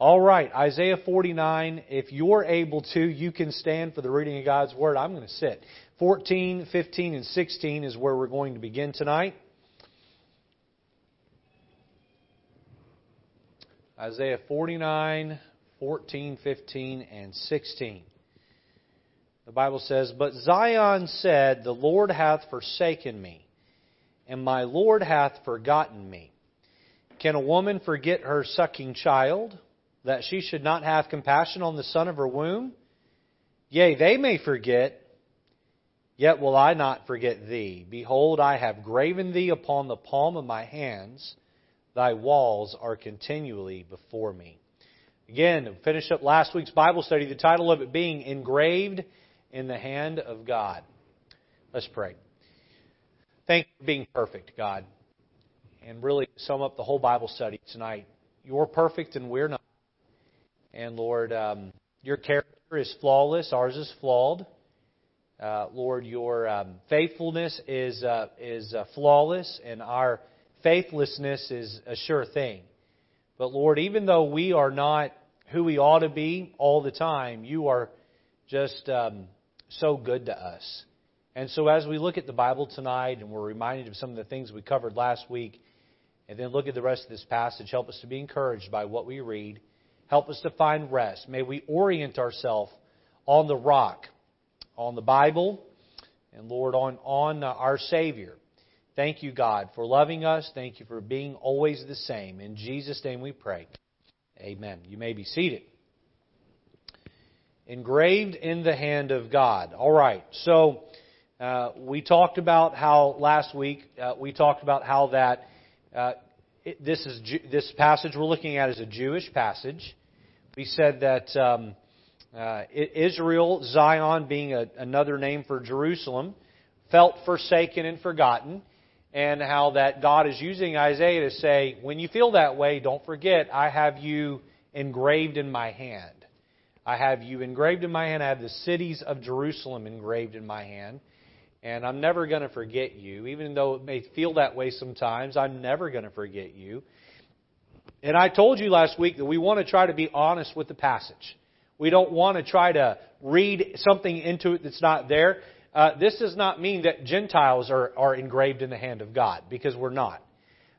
All right, Isaiah 49. If you're able to, you can stand for the reading of God's Word. I'm going to sit. 14, 15, and 16 is where we're going to begin tonight. Isaiah 49, 14, 15, and 16. The Bible says, But Zion said, The Lord hath forsaken me, and my Lord hath forgotten me. Can a woman forget her sucking child, that she should not have compassion on the son of her womb? Yea, they may forget, yet will I not forget thee. Behold, I have graven thee upon the palm of my hands. Thy walls are continually before me. Again, finish up last week's Bible study, the title of it being Engraved in the hand of God. Let's pray. Thank you for being perfect, God. And really sum up the whole Bible study tonight. You're perfect and we're not. And Lord, um, your character is flawless, ours is flawed. Uh, Lord, your um, faithfulness is uh, is uh, flawless, and our faithlessness is a sure thing. But Lord, even though we are not who we ought to be all the time, you are just um, so good to us. And so as we look at the Bible tonight and we're reminded of some of the things we covered last week, and then look at the rest of this passage, help us to be encouraged by what we read. Help us to find rest. May we orient ourselves on the rock, on the Bible, and Lord, on, on uh, our Savior. Thank you, God, for loving us. Thank you for being always the same. In Jesus' name we pray. Amen. You may be seated engraved in the hand of God. All right. So uh, we talked about how last week uh, we talked about how that uh, this is this passage we're looking at is a Jewish passage. We said that um, uh, Israel, Zion, being a, another name for Jerusalem, felt forsaken and forgotten, and how that God is using Isaiah to say, when you feel that way, don't forget I have you engraved in my hand. I have you engraved in my hand. I have the cities of Jerusalem engraved in my hand. And I'm never going to forget you. Even though it may feel that way sometimes, I'm never going to forget you. And I told you last week that we want to try to be honest with the passage. We don't want to try to read something into it that's not there. Uh, this does not mean that Gentiles are, are engraved in the hand of God, because we're not.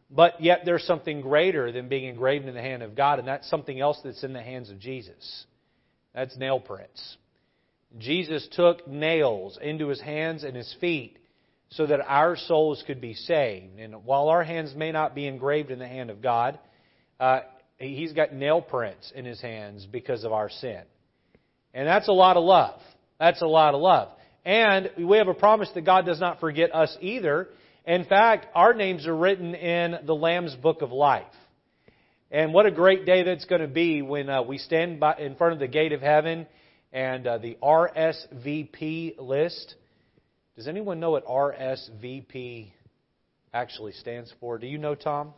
But yet there's something greater than being engraved in the hand of God, and that's something else that's in the hands of Jesus. That's nail prints. Jesus took nails into his hands and his feet so that our souls could be saved. And while our hands may not be engraved in the hand of God, uh, he's got nail prints in his hands because of our sin. And that's a lot of love. That's a lot of love. And we have a promise that God does not forget us either. In fact, our names are written in the Lamb's Book of Life. And what a great day that's going to be when uh, we stand by, in front of the gate of heaven and uh, the RSVP list. Does anyone know what RSVP actually stands for? Do you know, Tom?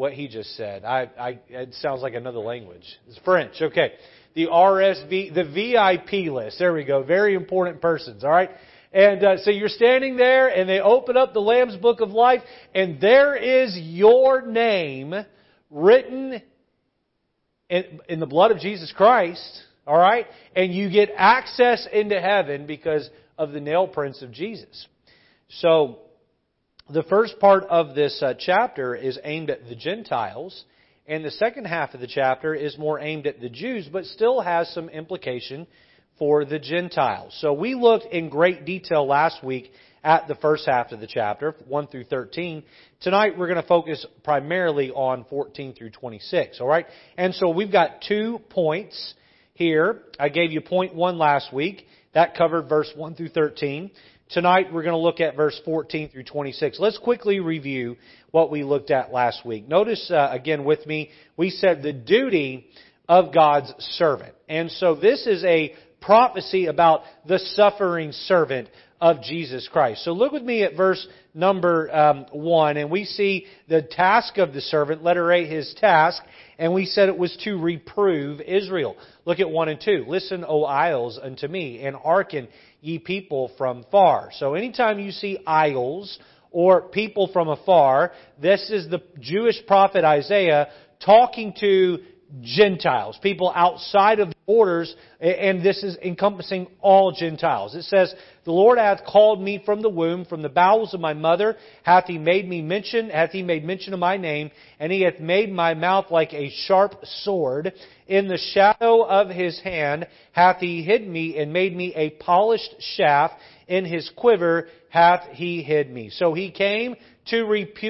What he just said. I, I, it sounds like another language. It's French. Okay. The RSV, the VIP list. There we go. Very important persons. All right. And uh, so you're standing there, and they open up the Lamb's Book of Life, and there is your name written in, in the blood of Jesus Christ, all right? And you get access into heaven because of the nail prints of Jesus. So, the first part of this uh, chapter is aimed at the Gentiles, and the second half of the chapter is more aimed at the Jews, but still has some implication for the Gentiles. So we looked in great detail last week at the first half of the chapter, 1 through 13. Tonight we're going to focus primarily on 14 through 26, alright? And so we've got two points here. I gave you point one last week. That covered verse 1 through 13. Tonight we're going to look at verse 14 through 26. Let's quickly review what we looked at last week. Notice uh, again with me, we said the duty of God's servant. And so this is a prophecy about the suffering servant of Jesus Christ. So look with me at verse number um, 1, and we see the task of the servant, letter A, his task, and we said it was to reprove Israel. Look at 1 and 2. Listen, O isles, unto me, and hearken, ye people from far. So anytime you see idols or people from afar, this is the Jewish prophet Isaiah talking to Gentiles, people outside of the borders, and this is encompassing all Gentiles. It says, The Lord hath called me from the womb, from the bowels of my mother, hath he made me mention, hath he made mention of my name, and he hath made my mouth like a sharp sword. In the shadow of his hand hath he hid me, and made me a polished shaft. In his quiver hath he hid me. So he came to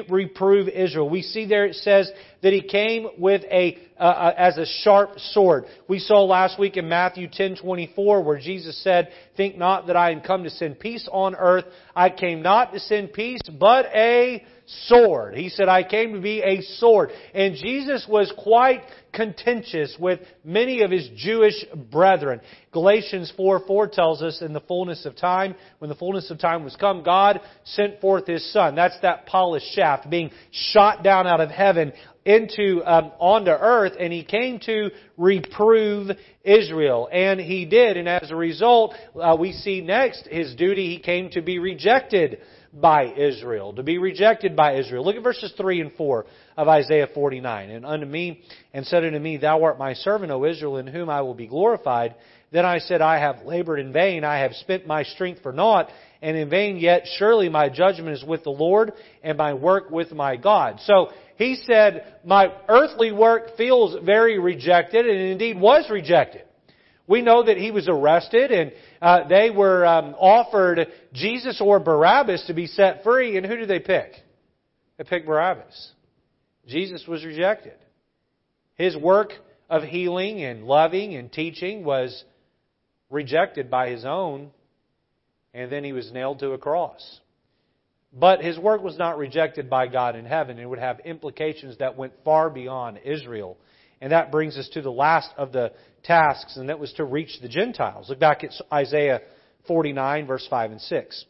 reprove Israel. We see there it says that he came with a uh, as a sharp sword. We saw last week in Matthew 10:24 where Jesus said, "Think not that I am come to send peace on earth. I came not to send peace, but a sword." He said, "I came to be a sword." And Jesus was quite contentious with many of his Jewish brethren. Galatians 4 4 tells us in the fullness of time, when the fullness of time was come, God sent forth his Son. That's that polished shaft being shot down out of heaven into um, onto earth, and he came to reprove Israel, and he did. And as a result, uh, we see next his duty. He came to be rejected by Israel, to be rejected by Israel. Look at verses 3 and 4 of Isaiah 49. And unto me, and said unto me, Thou art my servant, O Israel, in whom I will be glorified. Then I said, I have labored in vain, I have spent my strength for naught, and in vain yet surely my judgment is with the Lord, and my work with my God. So, he said, my earthly work feels very rejected, and indeed was rejected. We know that he was arrested and uh, they were um, offered Jesus or Barabbas to be set free, and who did they pick? They picked Barabbas. Jesus was rejected. His work of healing and loving and teaching was rejected by his own, and then he was nailed to a cross. But his work was not rejected by God in heaven. It would have implications that went far beyond Israel. And that brings us to the last of the tasks, and that was to reach the Gentiles. Look back at Isaiah 49, verse 5 and 6.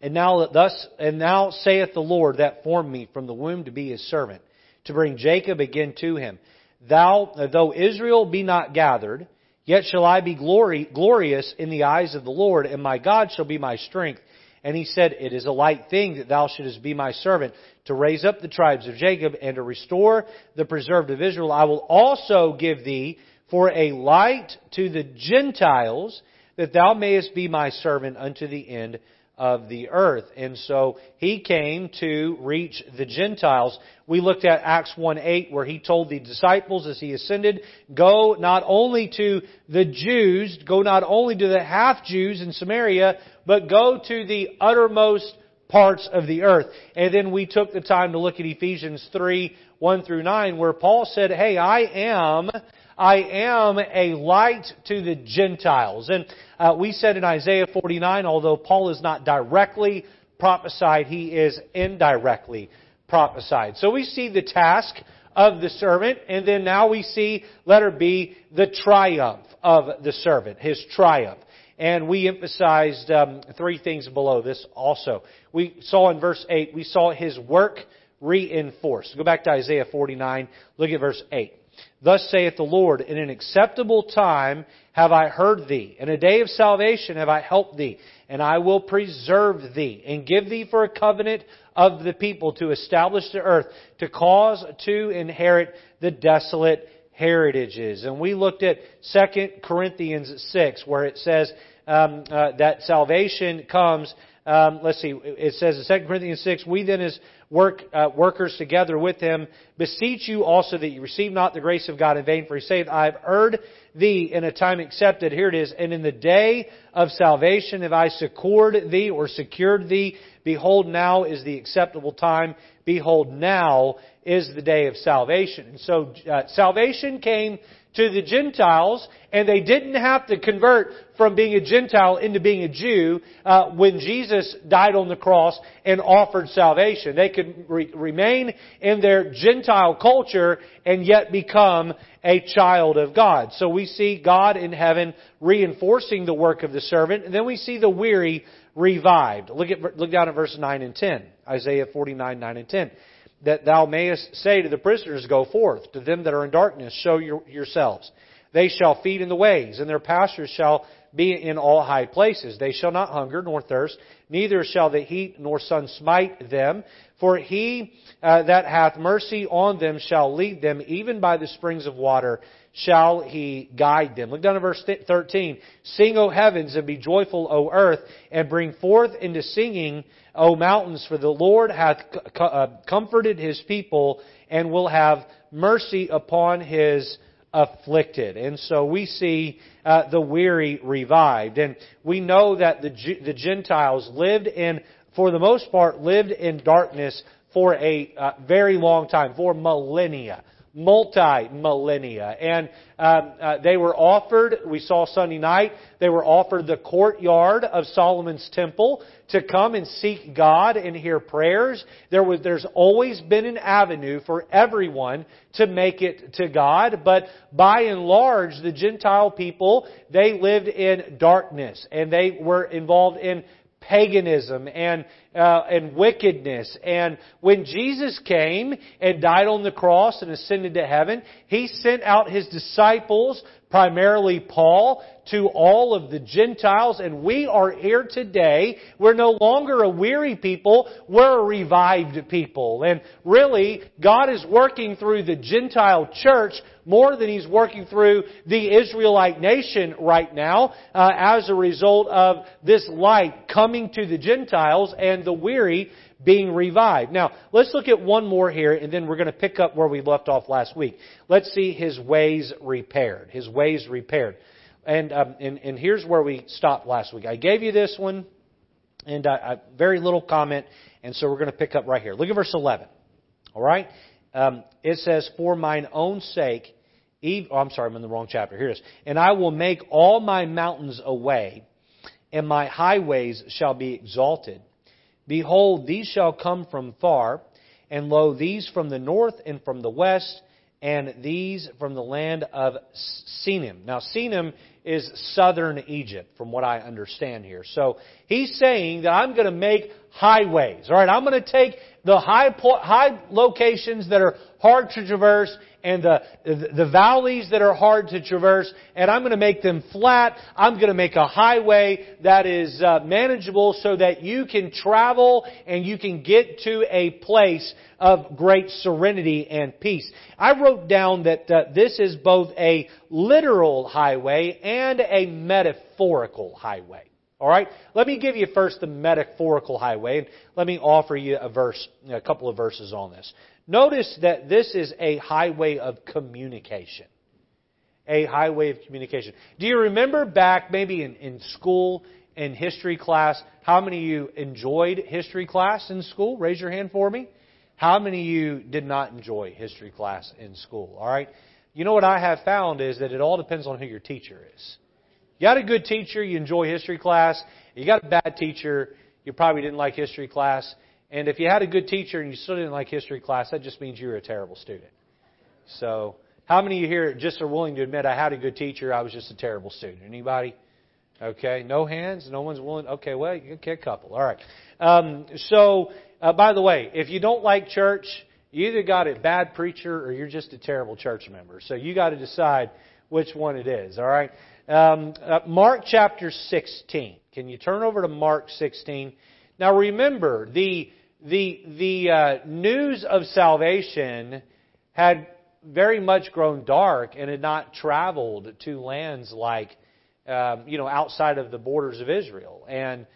And now thus and now saith the Lord that formed me from the womb to be his servant, to bring Jacob again to him. Thou though Israel be not gathered, yet shall I be glory, glorious in the eyes of the Lord, and my God shall be my strength. And he said, It is a light thing that thou shouldest be my servant, to raise up the tribes of Jacob, and to restore the preserved of Israel. I will also give thee for a light to the Gentiles, that thou mayest be my servant unto the end of the earth. And so he came to reach the Gentiles. We looked at Acts 1 8, where he told the disciples as he ascended, Go not only to the Jews, go not only to the half Jews in Samaria, but go to the uttermost parts of the earth. And then we took the time to look at Ephesians 3 1 through 9, where Paul said, Hey, I am I am a light to the Gentiles. And uh, we said in Isaiah 49, although Paul is not directly prophesied, he is indirectly prophesied. So we see the task of the servant, and then now we see, letter B, the triumph of the servant, his triumph. And we emphasized um, three things below this also. We saw in verse 8, we saw his work reinforced. Go back to Isaiah 49, look at verse 8. Thus saith the Lord, In an acceptable time have I heard thee, in a day of salvation have I helped thee, and I will preserve thee, and give thee for a covenant of the people to establish the earth, to cause to inherit the desolate heritages. And we looked at 2 Corinthians 6, where it says um, uh, that salvation comes um, let's see, it says in 2 Corinthians 6, We then as work, uh, workers together with him, beseech you also that you receive not the grace of God in vain, for he saith, I have heard thee in a time accepted. Here it is. And in the day of salvation have I secured thee or secured thee. Behold, now is the acceptable time. Behold, now is the day of salvation. And so, uh, salvation came to the Gentiles, and they didn't have to convert from being a Gentile into being a Jew uh, when Jesus died on the cross and offered salvation. They could re- remain in their Gentile culture and yet become a child of God. So we see God in heaven reinforcing the work of the servant, and then we see the weary revived. Look at look down at verse 9 and 10. Isaiah 49, 9 and 10 that thou mayest say to the prisoners, Go forth. To them that are in darkness, show your, yourselves. They shall feed in the ways, and their pastures shall be in all high places. They shall not hunger nor thirst, neither shall the heat nor sun smite them. For he uh, that hath mercy on them shall lead them, even by the springs of water shall he guide them. Look down at verse 13. Sing, O heavens, and be joyful, O earth, and bring forth into singing, O mountains, for the Lord hath uh, comforted his people, and will have mercy upon his afflicted. And so we see uh, the weary revived. And we know that the, the Gentiles lived in, for the most part, lived in darkness for a uh, very long time, for millennia multi-millennia. And um, uh, they were offered, we saw Sunday night, they were offered the courtyard of Solomon's temple to come and seek God and hear prayers. There was, there's always been an avenue for everyone to make it to God, but by and large, the Gentile people, they lived in darkness and they were involved in paganism and uh, and wickedness. And when Jesus came and died on the cross and ascended to heaven, He sent out His disciples, primarily Paul, to all of the Gentiles, and we are here today. We're no longer a weary people, we're a revived people. And really, God is working through the Gentile church more than He's working through the Israelite nation right now uh, as a result of this light coming to the Gentiles and the weary being revived. Now, let's look at one more here, and then we're going to pick up where we left off last week. Let's see His ways repaired. His ways repaired. And, um, and, and here's where we stopped last week. I gave you this one, and I, I, very little comment, and so we're going to pick up right here. Look at verse 11. All right? Um, it says, For mine own sake, Eve, oh, I'm sorry, I'm in the wrong chapter. Here it is. And I will make all my mountains away, and my highways shall be exalted. Behold, these shall come from far, and lo, these from the north and from the west, and these from the land of Sinim. Now, Sinim is southern Egypt, from what I understand here. So he's saying that I'm going to make highways. All right, I'm going to take the high high locations that are hard to traverse and the, the valleys that are hard to traverse, and I'm going to make them flat. I'm going to make a highway that is uh, manageable so that you can travel and you can get to a place of great serenity and peace. I wrote down that uh, this is both a literal highway and a metaphorical highway. All right? Let me give you first the metaphorical highway, and let me offer you a verse, a couple of verses on this. Notice that this is a highway of communication. A highway of communication. Do you remember back maybe in, in school, in history class, how many of you enjoyed history class in school? Raise your hand for me. How many of you did not enjoy history class in school? All right? You know what I have found is that it all depends on who your teacher is. You got a good teacher, you enjoy history class. You got a bad teacher, you probably didn't like history class. And if you had a good teacher and you still didn't like history class, that just means you were a terrible student. So, how many of you here just are willing to admit I had a good teacher, I was just a terrible student? Anybody? Okay, no hands, no one's willing. Okay, well, you okay, a couple. All right. Um, so, uh, by the way, if you don't like church, you either got a bad preacher or you're just a terrible church member. So you got to decide which one it is. All right. Um, uh, Mark chapter 16. Can you turn over to Mark 16? Now remember, the the, the uh, news of salvation had very much grown dark and had not traveled to lands like, um, you know, outside of the borders of Israel. And,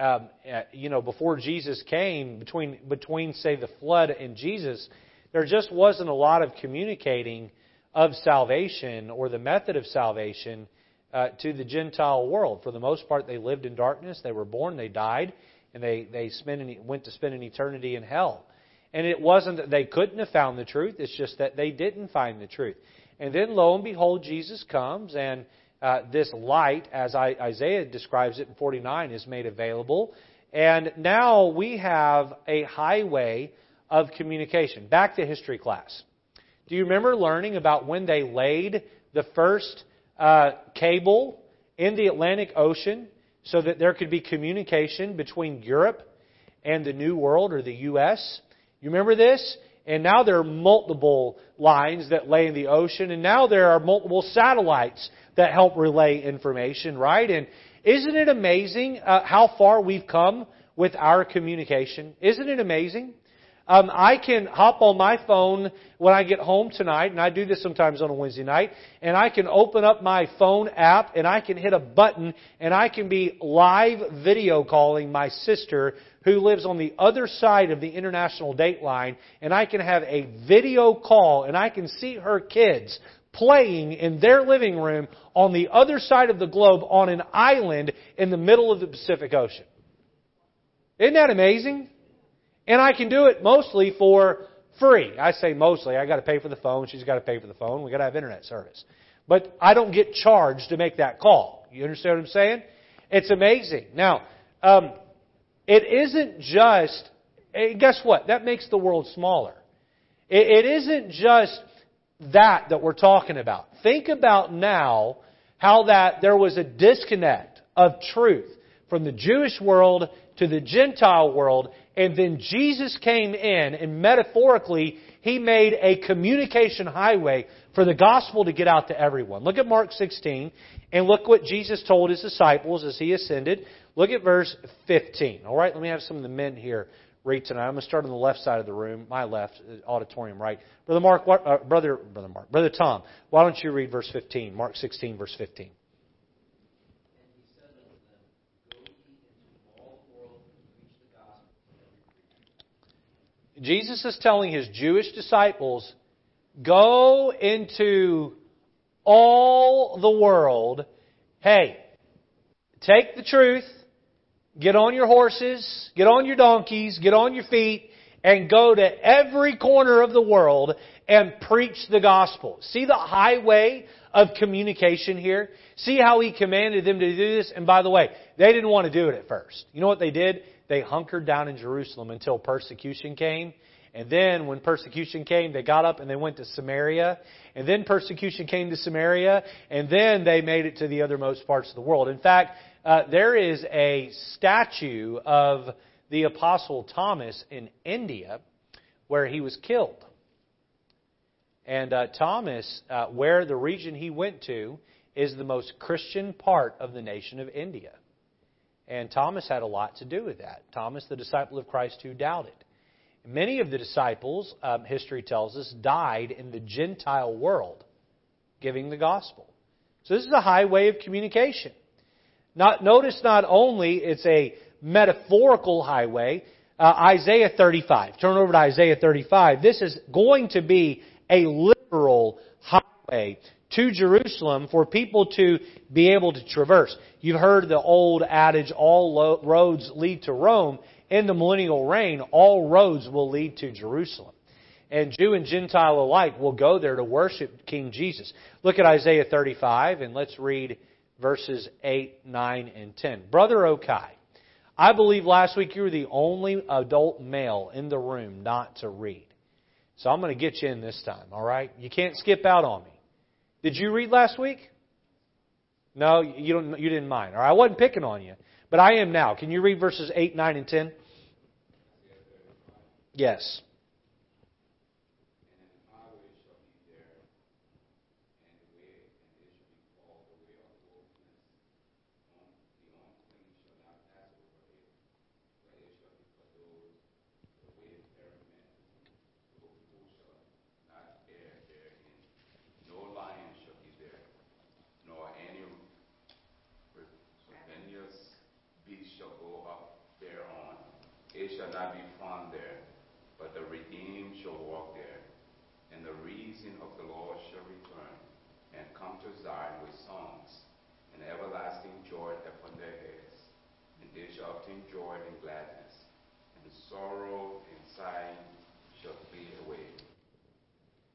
um, uh, you know, before Jesus came, between, between, say, the flood and Jesus, there just wasn't a lot of communicating of salvation or the method of salvation uh, to the Gentile world. For the most part, they lived in darkness. They were born, they died, and they, they spent an, went to spend an eternity in hell. And it wasn't that they couldn't have found the truth, it's just that they didn't find the truth. And then lo and behold, Jesus comes, and uh, this light, as I, Isaiah describes it in 49, is made available. And now we have a highway of communication. Back to history class. Do you remember learning about when they laid the first uh, cable in the Atlantic Ocean so that there could be communication between Europe and the New World or the U.S. You remember this? And now there are multiple lines that lay in the ocean, and now there are multiple satellites that help relay information, right? And isn't it amazing uh, how far we've come with our communication? Isn't it amazing? Um, I can hop on my phone when I get home tonight, and I do this sometimes on a Wednesday night, and I can open up my phone app and I can hit a button and I can be live video calling my sister who lives on the other side of the international date line, and I can have a video call and I can see her kids playing in their living room on the other side of the globe on an island in the middle of the Pacific Ocean. Isn't that amazing? And I can do it mostly for free. I say mostly. I got to pay for the phone. She's got to pay for the phone. We got to have internet service. But I don't get charged to make that call. You understand what I'm saying? It's amazing. Now, um, it isn't just. Guess what? That makes the world smaller. It, it isn't just that that we're talking about. Think about now how that there was a disconnect of truth from the Jewish world to the Gentile world, and then Jesus came in, and metaphorically, He made a communication highway for the gospel to get out to everyone. Look at Mark 16, and look what Jesus told His disciples as He ascended. Look at verse 15. All right, let me have some of the men here read tonight. I'm going to start on the left side of the room, my left, auditorium right. Brother Mark, uh, brother, brother Mark, brother Tom, why don't you read verse 15, Mark 16, verse 15. Jesus is telling his Jewish disciples, go into all the world. Hey, take the truth, get on your horses, get on your donkeys, get on your feet, and go to every corner of the world and preach the gospel. See the highway of communication here? See how he commanded them to do this? And by the way, they didn't want to do it at first. You know what they did? they hunkered down in Jerusalem until persecution came. And then when persecution came, they got up and they went to Samaria. And then persecution came to Samaria. And then they made it to the othermost parts of the world. In fact, uh, there is a statue of the Apostle Thomas in India where he was killed. And uh, Thomas, uh, where the region he went to, is the most Christian part of the nation of India. And Thomas had a lot to do with that. Thomas, the disciple of Christ who doubted. Many of the disciples, um, history tells us, died in the Gentile world giving the gospel. So this is a highway of communication. Not, notice not only it's a metaphorical highway, uh, Isaiah 35. Turn over to Isaiah 35. This is going to be a literal highway to Jerusalem for people to be able to traverse. You've heard the old adage, all roads lead to Rome. In the millennial reign, all roads will lead to Jerusalem. And Jew and Gentile alike will go there to worship King Jesus. Look at Isaiah 35 and let's read verses 8, 9, and 10. Brother Okai, I believe last week you were the only adult male in the room not to read. So I'm going to get you in this time, all right? You can't skip out on me. Did you read last week? No, you don't. You didn't mind. Or I wasn't picking on you, but I am now. Can you read verses eight, nine, and ten? Yes.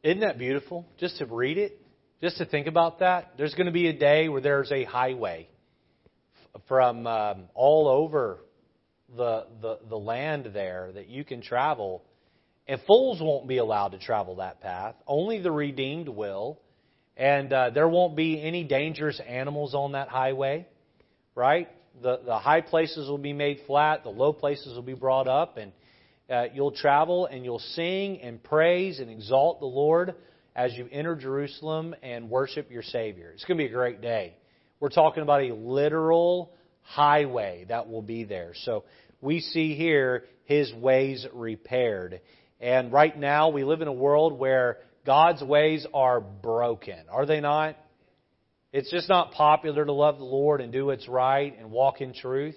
Isn't that beautiful? Just to read it, just to think about that. There's going to be a day where there's a highway from um, all over the, the the land there that you can travel, and fools won't be allowed to travel that path. Only the redeemed will, and uh, there won't be any dangerous animals on that highway, right? The the high places will be made flat, the low places will be brought up, and uh, you'll travel and you'll sing and praise and exalt the Lord as you enter Jerusalem and worship your Savior. It's going to be a great day. We're talking about a literal highway that will be there. So we see here His ways repaired. And right now we live in a world where God's ways are broken. Are they not? It's just not popular to love the Lord and do what's right and walk in truth.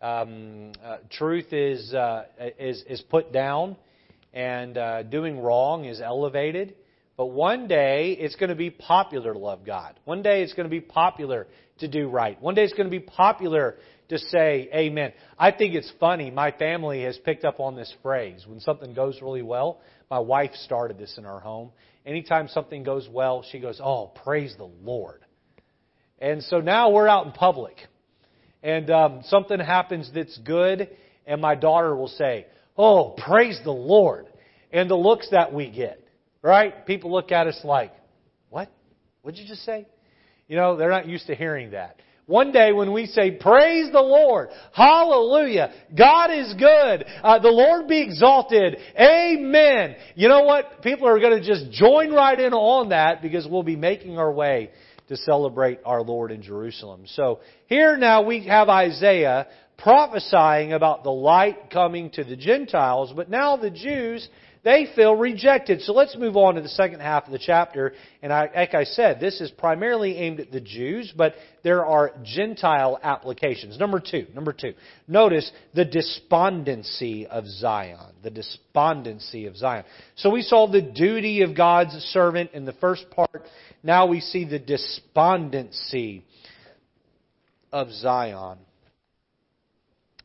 Um, uh, truth is, uh, is, is put down and uh, doing wrong is elevated. But one day it's going to be popular to love God. One day it's going to be popular to do right. One day it's going to be popular to say amen. I think it's funny. My family has picked up on this phrase. When something goes really well, my wife started this in our home. Anytime something goes well, she goes, Oh, praise the Lord. And so now we're out in public. And um, something happens that's good, and my daughter will say, Oh, praise the Lord. And the looks that we get, right? People look at us like, What? What'd you just say? You know, they're not used to hearing that. One day when we say, Praise the Lord, Hallelujah, God is good, uh, the Lord be exalted, Amen. You know what? People are going to just join right in on that because we'll be making our way to celebrate our Lord in Jerusalem. So here now we have Isaiah prophesying about the light coming to the Gentiles, but now the Jews they feel rejected. So let's move on to the second half of the chapter. And I, like I said, this is primarily aimed at the Jews, but there are Gentile applications. Number two, number two. Notice the despondency of Zion. The despondency of Zion. So we saw the duty of God's servant in the first part. Now we see the despondency of Zion.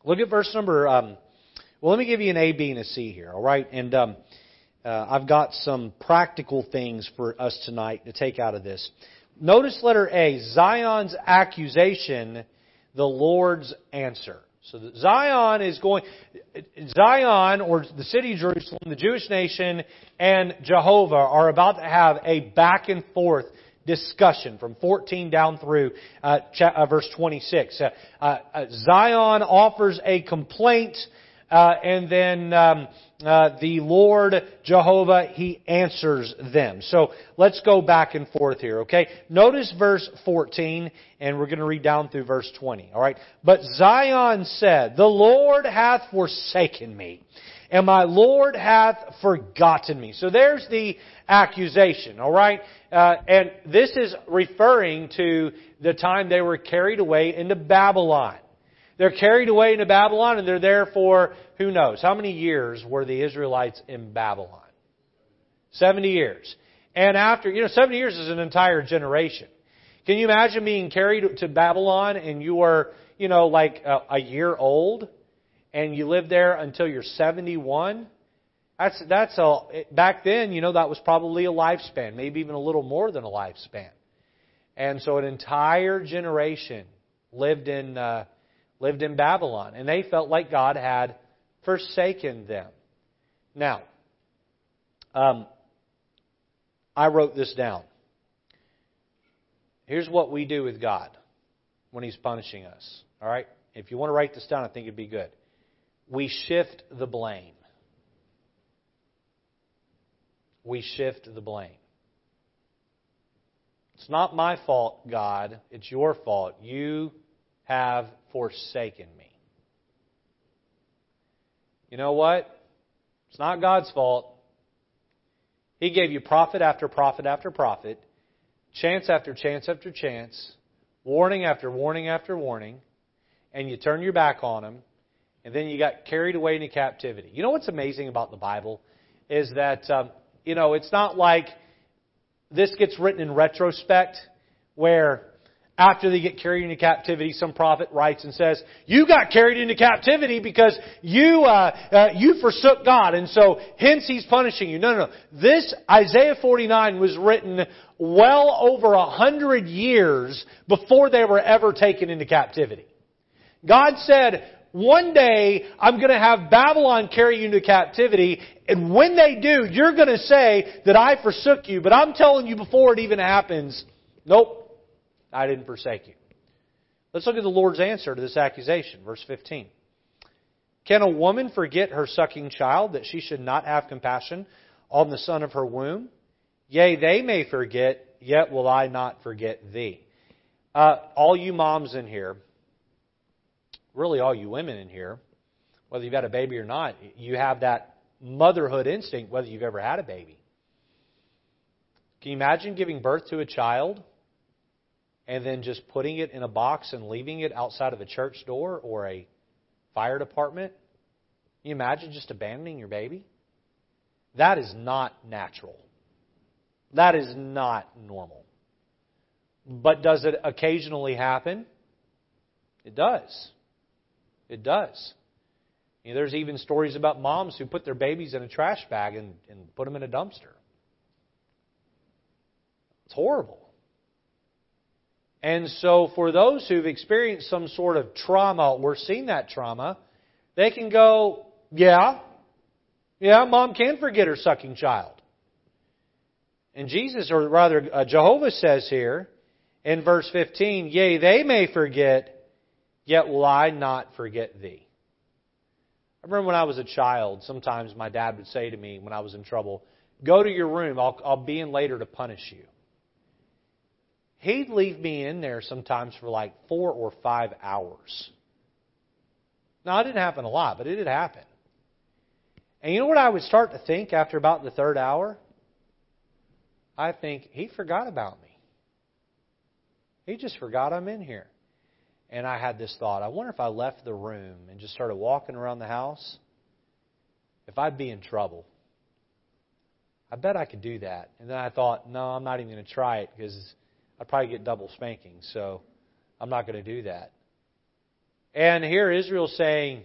Look at verse number um, well, let me give you an A, B, and a C here, all right? And um, uh, I've got some practical things for us tonight to take out of this. Notice letter A, Zion's accusation, the Lord's answer. So Zion is going, Zion, or the city of Jerusalem, the Jewish nation, and Jehovah are about to have a back and forth discussion from 14 down through uh, uh, verse 26. Uh, uh, Zion offers a complaint uh, and then um, uh, the Lord Jehovah, He answers them. So let's go back and forth here, okay? Notice verse 14, and we're going to read down through verse 20, alright? But Zion said, The Lord hath forsaken me, and my Lord hath forgotten me. So there's the accusation, alright? Uh, and this is referring to the time they were carried away into Babylon. They're carried away into Babylon and they're there for who knows? How many years were the Israelites in Babylon? 70 years. And after, you know, 70 years is an entire generation. Can you imagine being carried to Babylon and you were, you know, like a, a year old and you lived there until you're 71? That's, that's a, back then, you know, that was probably a lifespan, maybe even a little more than a lifespan. And so an entire generation lived in, uh, lived in Babylon, and they felt like God had forsaken them. Now, um, I wrote this down. Here's what we do with God when He's punishing us. All right? If you want to write this down, I think it'd be good. We shift the blame. We shift the blame. It's not my fault, God. It's your fault. You have forsaken me. You know what? It's not God's fault. He gave you prophet after prophet after prophet, chance after chance after chance, warning after warning after warning, and you turn your back on him, and then you got carried away into captivity. You know what's amazing about the Bible is that um, you know it's not like this gets written in retrospect, where after they get carried into captivity, some prophet writes and says, "You got carried into captivity because you uh, uh, you forsook God, and so hence He's punishing you." No, no, no. This Isaiah 49 was written well over a hundred years before they were ever taken into captivity. God said, "One day I'm going to have Babylon carry you into captivity, and when they do, you're going to say that I forsook you." But I'm telling you before it even happens, nope. I didn't forsake you. Let's look at the Lord's answer to this accusation, verse 15. Can a woman forget her sucking child that she should not have compassion on the son of her womb? Yea, they may forget, yet will I not forget thee. Uh, all you moms in here, really all you women in here, whether you've had a baby or not, you have that motherhood instinct whether you've ever had a baby. Can you imagine giving birth to a child and then just putting it in a box and leaving it outside of a church door or a fire department? Can you imagine just abandoning your baby? That is not natural. That is not normal. But does it occasionally happen? It does. It does. You know, there's even stories about moms who put their babies in a trash bag and, and put them in a dumpster. It's horrible. And so, for those who've experienced some sort of trauma or seen that trauma, they can go, yeah, yeah, mom can forget her sucking child. And Jesus, or rather, uh, Jehovah says here in verse 15, Yea, they may forget, yet will I not forget thee. I remember when I was a child, sometimes my dad would say to me when I was in trouble, Go to your room, I'll, I'll be in later to punish you. He'd leave me in there sometimes for like four or five hours. Now, it didn't happen a lot, but it did happen. And you know what I would start to think after about the third hour? I think, he forgot about me. He just forgot I'm in here. And I had this thought I wonder if I left the room and just started walking around the house, if I'd be in trouble. I bet I could do that. And then I thought, no, I'm not even going to try it because I'd probably get double spanking. So I'm not going to do that. And here Israel's saying,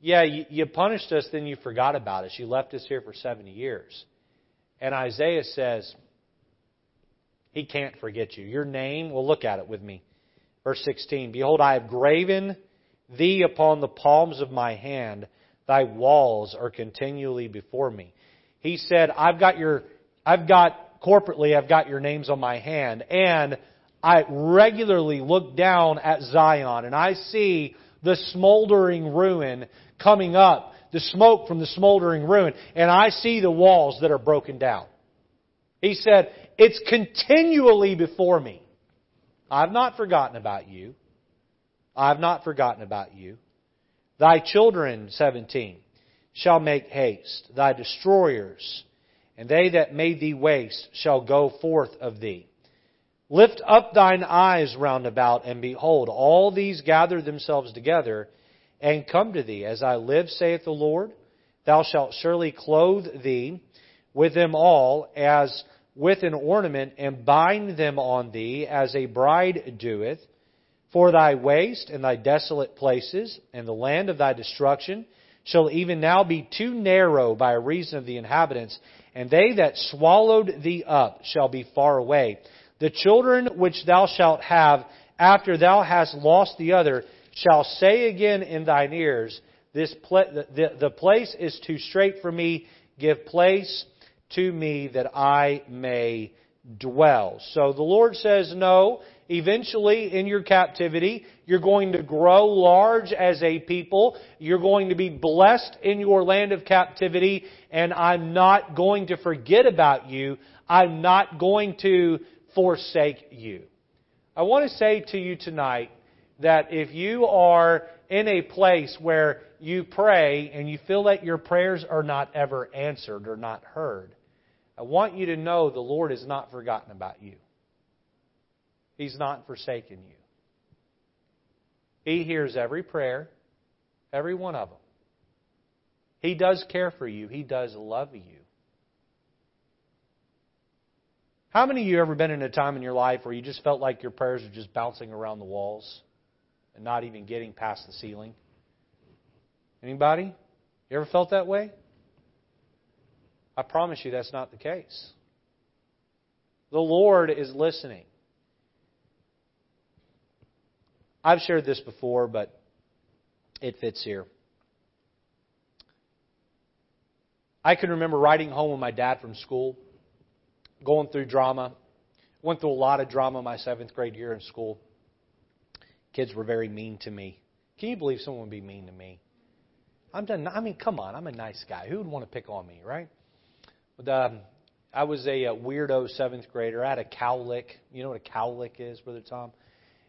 yeah, you, you punished us, then you forgot about us. You left us here for 70 years. And Isaiah says, He can't forget you. Your name, well, look at it with me. Verse 16 Behold, I have graven thee upon the palms of my hand, thy walls are continually before me. He said, I've got your, I've got, corporately, I've got your names on my hand, and I regularly look down at Zion, and I see the smoldering ruin coming up, the smoke from the smoldering ruin, and I see the walls that are broken down. He said, It's continually before me. I've not forgotten about you. I've not forgotten about you. Thy children, 17, shall make haste, thy destroyers, and they that made thee waste shall go forth of thee. Lift up thine eyes round about, and behold, all these gather themselves together and come to thee. As I live, saith the Lord, thou shalt surely clothe thee with them all as with an ornament, and bind them on thee as a bride doeth. For thy waste and thy desolate places, and the land of thy destruction, shall even now be too narrow by reason of the inhabitants, and they that swallowed thee up shall be far away. The children which thou shalt have after thou hast lost the other shall say again in thine ears, this the, the place is too strait for me, give place to me that I may dwell. So the Lord says, no, eventually in your captivity, you're going to grow large as a people. You're going to be blessed in your land of captivity, and I'm not going to forget about you. I'm not going to forsake you. I want to say to you tonight that if you are in a place where you pray and you feel that your prayers are not ever answered or not heard, I want you to know the Lord has not forgotten about you. He's not forsaken you. He hears every prayer, every one of them. He does care for you. He does love you. How many of you ever been in a time in your life where you just felt like your prayers are just bouncing around the walls and not even getting past the ceiling? Anybody? You ever felt that way? I promise you that's not the case. The Lord is listening. I've shared this before, but it fits here. I can remember riding home with my dad from school, going through drama. Went through a lot of drama my seventh grade year in school. Kids were very mean to me. Can you believe someone would be mean to me? I'm done. I mean, come on, I'm a nice guy. Who would want to pick on me, right? But, um, I was a, a weirdo seventh grader. I had a cowlick. You know what a cowlick is, Brother Tom?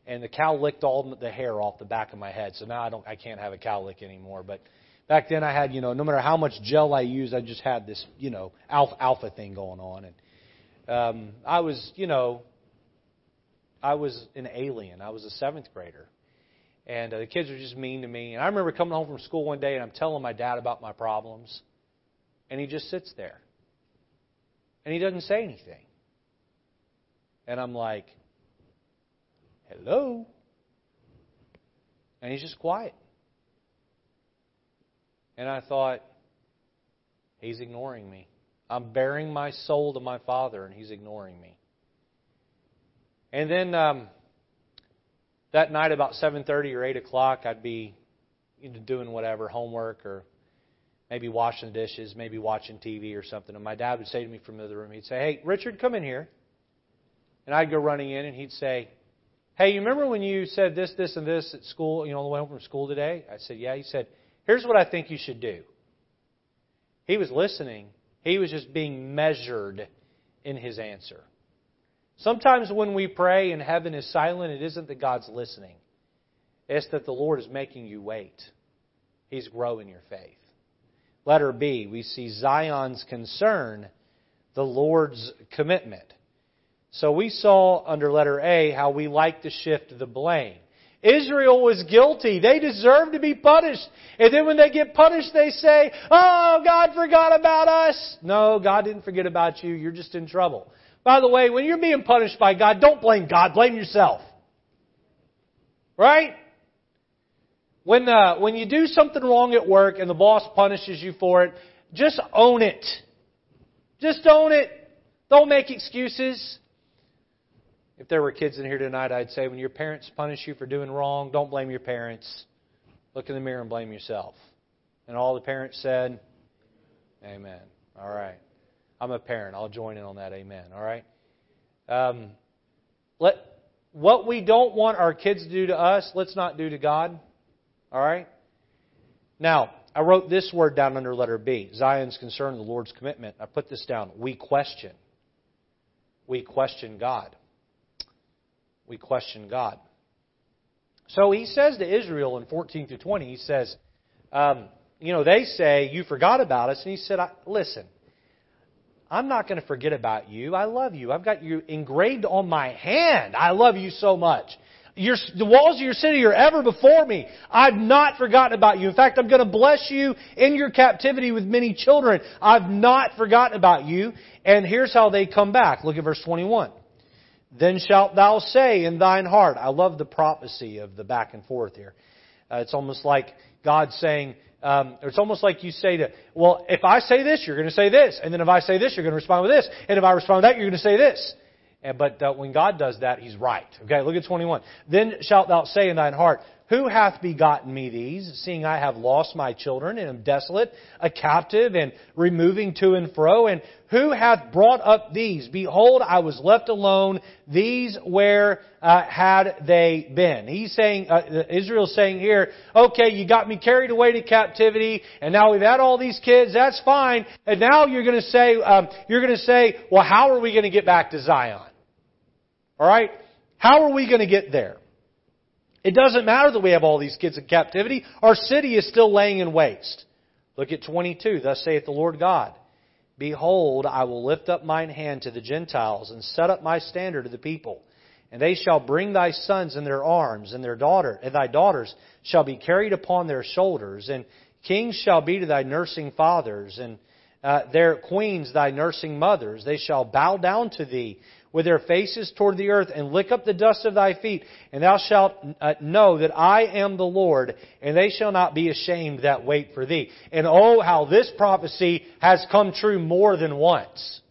And the cow licked all the hair off the back of my head. So now I don't, I can't have a cowlick anymore. But back then I had, you know, no matter how much gel I used, I just had this, you know, alpha, alpha thing going on. And um, I was, you know, I was an alien. I was a seventh grader. And uh, the kids were just mean to me. And I remember coming home from school one day and I'm telling my dad about my problems. And he just sits there. And he doesn't say anything. And I'm like, hello? And he's just quiet. And I thought, he's ignoring me. I'm bearing my soul to my Father, and he's ignoring me. And then um, that night, about 7:30 or 8 o'clock, I'd be doing whatever, homework or maybe washing dishes, maybe watching TV or something. And my dad would say to me from the other room, he'd say, "Hey, Richard, come in here." And I'd go running in, and he'd say, "Hey, you remember when you said this, this, and this at school? You know, on the way home from school today?" I said, "Yeah." He said, "Here's what I think you should do." He was listening. He was just being measured in his answer. Sometimes when we pray and heaven is silent, it isn't that God's listening. It's that the Lord is making you wait. He's growing your faith. Letter B, we see Zion's concern, the Lord's commitment. So we saw under letter A how we like to shift the blame. Israel was guilty. They deserve to be punished. And then when they get punished, they say, Oh, God forgot about us. No, God didn't forget about you. You're just in trouble. By the way, when you're being punished by God, don't blame God, blame yourself. Right? When, uh, when you do something wrong at work and the boss punishes you for it, just own it. Just own it. Don't make excuses. If there were kids in here tonight, I'd say when your parents punish you for doing wrong, don't blame your parents. Look in the mirror and blame yourself. And all the parents said, Amen. All right. I'm a parent. I'll join in on that. Amen. All right. Um, let what we don't want our kids to do to us, let's not do to God. All right. Now, I wrote this word down under letter B. Zion's concern, the Lord's commitment. I put this down. We question. We question God. We question God. So he says to Israel in 14 through 20, he says, um, you know, they say, you forgot about us. And he said, listen, I'm not going to forget about you. I love you. I've got you engraved on my hand. I love you so much. Your, the walls of your city are ever before me. I've not forgotten about you. In fact, I'm going to bless you in your captivity with many children. I've not forgotten about you. And here's how they come back. Look at verse 21. Then shalt thou say in thine heart. I love the prophecy of the back and forth here. Uh, it's almost like God saying, um, it's almost like you say to, well, if I say this, you're going to say this. And then if I say this, you're going to respond with this. And if I respond with that, you're going to say this. And, but uh, when God does that, He's right. Okay, look at 21. Then shalt thou say in thine heart, who hath begotten me these, seeing I have lost my children and am desolate, a captive and removing to and fro? And who hath brought up these? Behold, I was left alone. These where uh, had they been? He's saying, uh, Israel's saying here, okay, you got me carried away to captivity, and now we've had all these kids. That's fine. And now you're going to say, um, you're going to say, well, how are we going to get back to Zion? All right, how are we going to get there? It doesn't matter that we have all these kids in captivity. Our city is still laying in waste. Look at 22. Thus saith the Lord God. Behold, I will lift up mine hand to the Gentiles and set up my standard to the people. And they shall bring thy sons in their arms, and their daughter, and thy daughters shall be carried upon their shoulders, and kings shall be to thy nursing fathers, and uh, their queens thy nursing mothers. They shall bow down to thee with their faces toward the earth and lick up the dust of thy feet, and thou shalt uh, know that I am the Lord, and they shall not be ashamed that wait for thee. And oh, how this prophecy has come true more than once.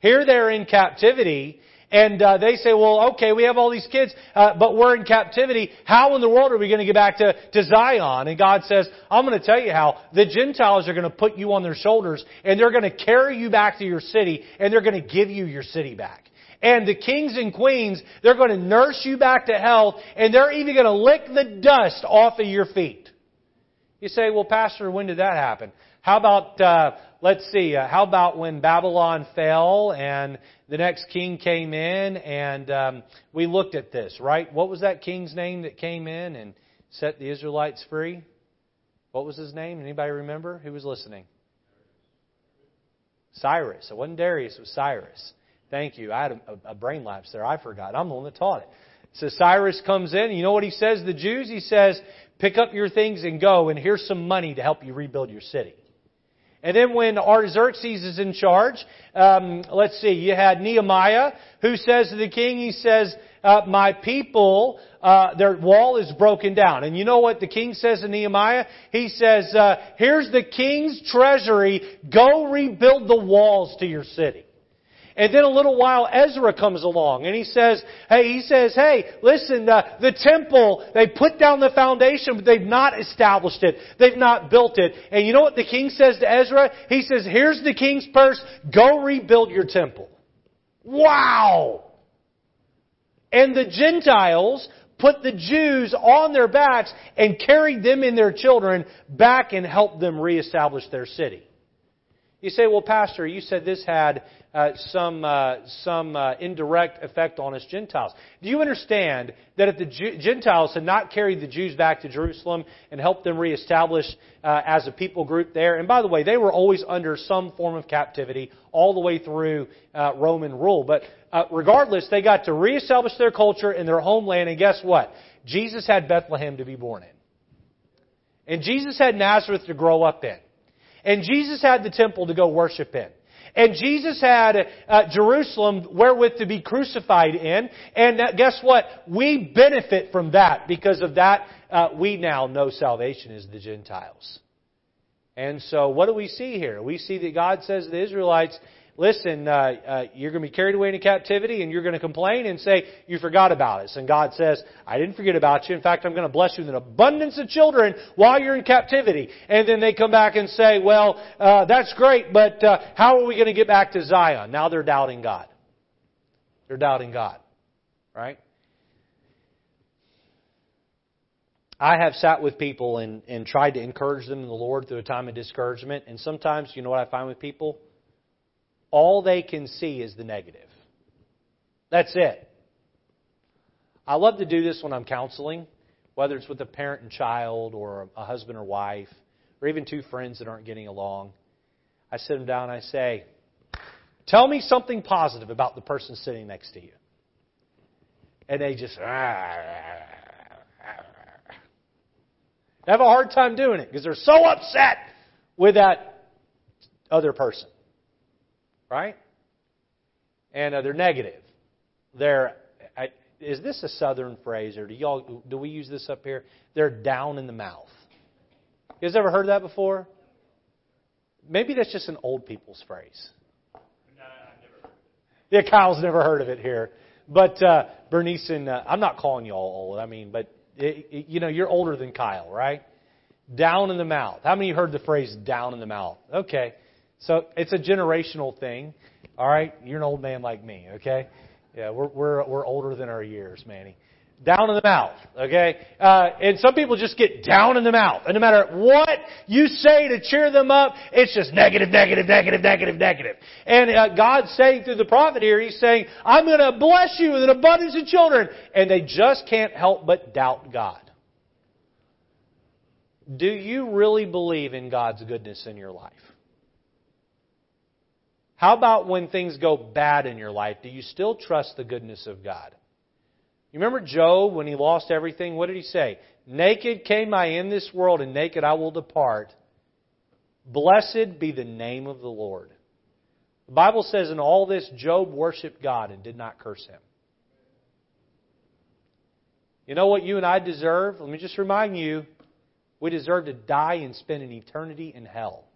Here they're in captivity, and uh, they say, well, okay, we have all these kids, uh, but we're in captivity. How in the world are we going to get back to, to Zion? And God says, I'm going to tell you how. The Gentiles are going to put you on their shoulders, and they're going to carry you back to your city, and they're going to give you your city back. And the kings and queens, they're going to nurse you back to health, and they're even going to lick the dust off of your feet. You say, well, Pastor, when did that happen? How about, uh, let's see, uh, how about when Babylon fell and the next king came in and um, we looked at this, right? What was that king's name that came in and set the Israelites free? What was his name? Anybody remember? Who was listening? Cyrus. It wasn't Darius, it was Cyrus. Thank you. I had a, a brain lapse there. I forgot. I'm the one that taught it. So Cyrus comes in. You know what he says to the Jews? He says, pick up your things and go, and here's some money to help you rebuild your city. And then when Artaxerxes is in charge, um, let's see, you had Nehemiah who says to the king, he says, uh, my people, uh, their wall is broken down. And you know what the king says to Nehemiah? He says, uh, here's the king's treasury, go rebuild the walls to your city. And then a little while, Ezra comes along and he says, hey, he says, hey, listen, uh, the temple, they put down the foundation, but they've not established it. They've not built it. And you know what the king says to Ezra? He says, here's the king's purse, go rebuild your temple. Wow! And the Gentiles put the Jews on their backs and carried them and their children back and helped them reestablish their city. You say, well, Pastor, you said this had uh, some, uh, some uh, indirect effect on us Gentiles. Do you understand that if the Jew- Gentiles had not carried the Jews back to Jerusalem and helped them reestablish uh, as a people group there, and by the way, they were always under some form of captivity all the way through uh, Roman rule, but uh, regardless, they got to reestablish their culture in their homeland, and guess what? Jesus had Bethlehem to be born in. And Jesus had Nazareth to grow up in. And Jesus had the temple to go worship in. And Jesus had uh, Jerusalem wherewith to be crucified in. And uh, guess what? We benefit from that. Because of that, uh, we now know salvation is the Gentiles. And so what do we see here? We see that God says to the Israelites, listen, uh, uh, you're going to be carried away into captivity and you're going to complain and say, you forgot about us. And God says, I didn't forget about you. In fact, I'm going to bless you with an abundance of children while you're in captivity. And then they come back and say, well, uh, that's great, but uh, how are we going to get back to Zion? Now they're doubting God. They're doubting God. Right? I have sat with people and, and tried to encourage them in the Lord through a time of discouragement. And sometimes, you know what I find with people? All they can see is the negative. That's it. I love to do this when I'm counseling, whether it's with a parent and child or a husband or wife, or even two friends that aren't getting along. I sit them down and I say, Tell me something positive about the person sitting next to you. And they just, ah, ah, ah, ah. they have a hard time doing it because they're so upset with that other person right? And uh, they're negative. They're I, is this a southern phrase or do y'all do we use this up here? They're down in the mouth. You guys ever heard that before? Maybe that's just an old people's phrase. Yeah, Kyle's never heard of it here. But uh, Bernice and uh, I'm not calling you all old. I mean, but it, it, you know, you're older than Kyle, right? Down in the mouth. How many heard the phrase "down in the mouth"? Okay, so it's a generational thing. All right, you're an old man like me. Okay, yeah, we're we're we're older than our years, Manny. Down in the mouth, okay? Uh, and some people just get down in the mouth. And no matter what you say to cheer them up, it's just negative, negative, negative, negative, negative. And uh, God's saying through the prophet here, He's saying, I'm going to bless you with an abundance of children. And they just can't help but doubt God. Do you really believe in God's goodness in your life? How about when things go bad in your life? Do you still trust the goodness of God? You remember Job when he lost everything? What did he say? Naked came I in this world, and naked I will depart. Blessed be the name of the Lord. The Bible says in all this, Job worshiped God and did not curse him. You know what you and I deserve? Let me just remind you we deserve to die and spend an eternity in hell.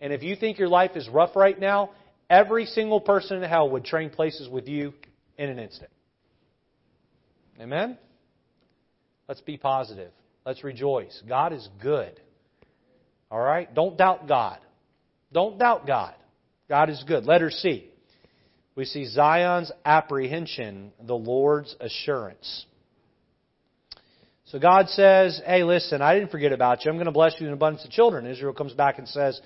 And if you think your life is rough right now, every single person in hell would train places with you in an instant. Amen? Let's be positive. Let's rejoice. God is good. All right? Don't doubt God. Don't doubt God. God is good. Letter C. We see Zion's apprehension, the Lord's assurance. So God says, hey, listen, I didn't forget about you. I'm going to bless you in abundance of children. Israel comes back and says,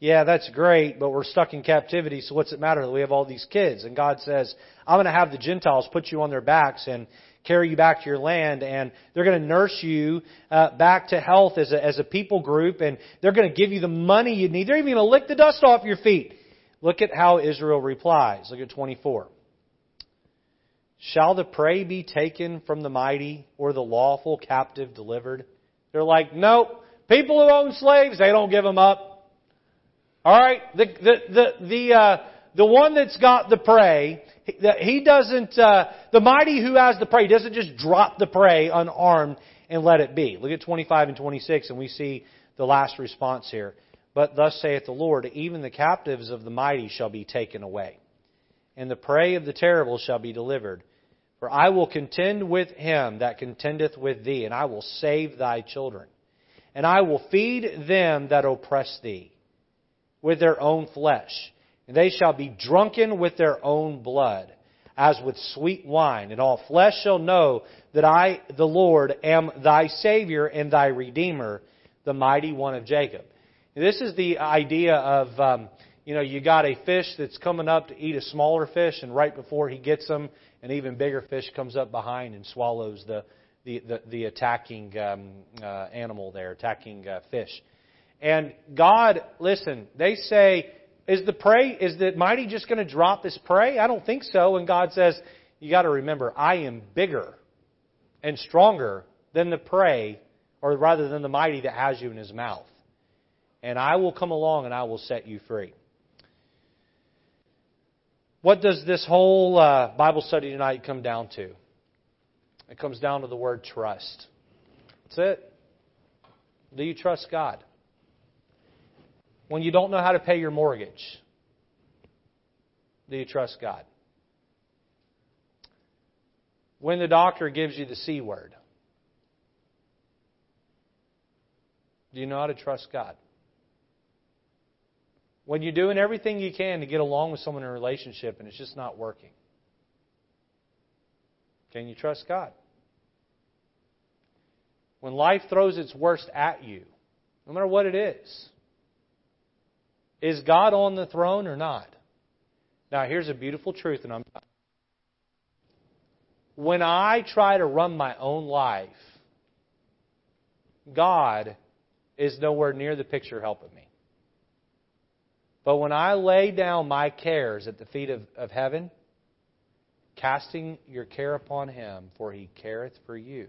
yeah, that's great, but we're stuck in captivity, so what's it matter that we have all these kids? And God says, I'm going to have the Gentiles put you on their backs and carry you back to your land, and they're going to nurse you uh, back to health as a, as a people group, and they're going to give you the money you need. They're even going to lick the dust off your feet. Look at how Israel replies. Look at 24. Shall the prey be taken from the mighty or the lawful captive delivered? They're like, nope. People who own slaves, they don't give them up. All right, the the the the uh, the one that's got the prey, he doesn't. Uh, the mighty who has the prey doesn't just drop the prey unarmed and let it be. Look at 25 and 26, and we see the last response here. But thus saith the Lord, even the captives of the mighty shall be taken away, and the prey of the terrible shall be delivered. For I will contend with him that contendeth with thee, and I will save thy children. And I will feed them that oppress thee with their own flesh. And they shall be drunken with their own blood, as with sweet wine. And all flesh shall know that I, the Lord, am thy Savior and thy Redeemer, the mighty one of Jacob. This is the idea of, um, you know, you got a fish that's coming up to eat a smaller fish, and right before he gets them, an even bigger fish comes up behind and swallows the the the, the attacking um, uh, animal there, attacking uh, fish. And God, listen, they say, is the prey, is the mighty just going to drop this prey? I don't think so. And God says, you got to remember, I am bigger and stronger than the prey, or rather than the mighty that has you in his mouth. And I will come along and I will set you free. What does this whole uh, Bible study tonight come down to? It comes down to the word trust. That's it. Do you trust God? When you don't know how to pay your mortgage, do you trust God? When the doctor gives you the C word, do you know how to trust God? When you're doing everything you can to get along with someone in a relationship and it's just not working, can you trust God? When life throws its worst at you, no matter what it is, is God on the throne or not? Now, here's a beautiful truth, and I'm. When I try to run my own life, God is nowhere near the picture helping me. But when I lay down my cares at the feet of, of heaven, casting your care upon him, for he careth for you.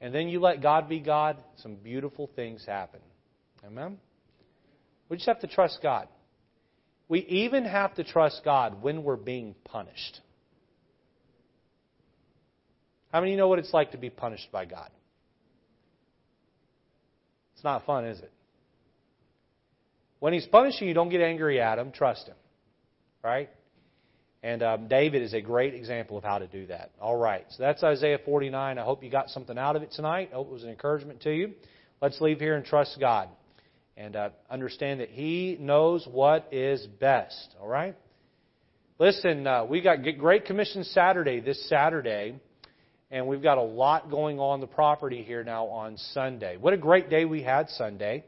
And then you let God be God, some beautiful things happen. Amen? We just have to trust God. We even have to trust God when we're being punished. How many of you know what it's like to be punished by God? It's not fun, is it? When he's punishing you, don't get angry at him. Trust him. Right? And um, David is a great example of how to do that. All right. So that's Isaiah 49. I hope you got something out of it tonight. I hope it was an encouragement to you. Let's leave here and trust God and uh, understand that He knows what is best. All right? Listen, uh, we got Great Commission Saturday this Saturday, and we've got a lot going on the property here now on Sunday. What a great day we had Sunday.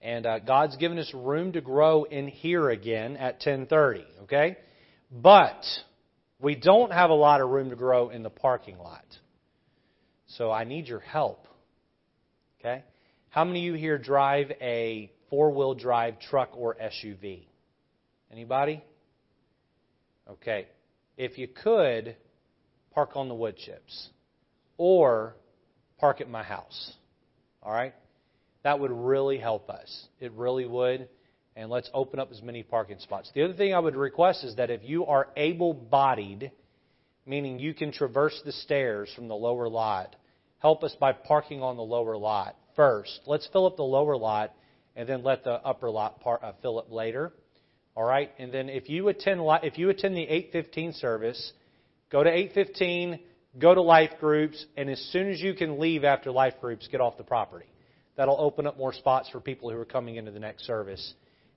And uh, God's given us room to grow in here again at 10:30. Okay, but we don't have a lot of room to grow in the parking lot. So I need your help. Okay, how many of you here drive a four-wheel drive truck or SUV? Anybody? Okay, if you could, park on the wood chips, or park at my house. All right. That would really help us. It really would. And let's open up as many parking spots. The other thing I would request is that if you are able bodied, meaning you can traverse the stairs from the lower lot, help us by parking on the lower lot first. Let's fill up the lower lot and then let the upper lot part, uh, fill up later. All right? And then if you attend if you attend the 8:15 service, go to 8:15, go to life groups, and as soon as you can leave after life groups, get off the property that'll open up more spots for people who are coming into the next service.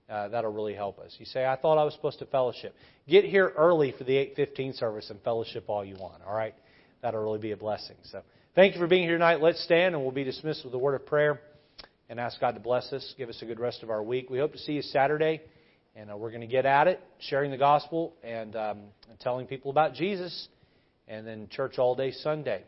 Uh, that'll really help us. You say, I thought I was supposed to fellowship. Get here early for the 8:15 service and fellowship all you want. All right, that'll really be a blessing. So thank you for being here tonight. Let's stand and we'll be dismissed with a word of prayer and ask God to bless us, give us a good rest of our week. We hope to see you Saturday, and uh, we're going to get at it, sharing the gospel and, um, and telling people about Jesus, and then church all day Sunday.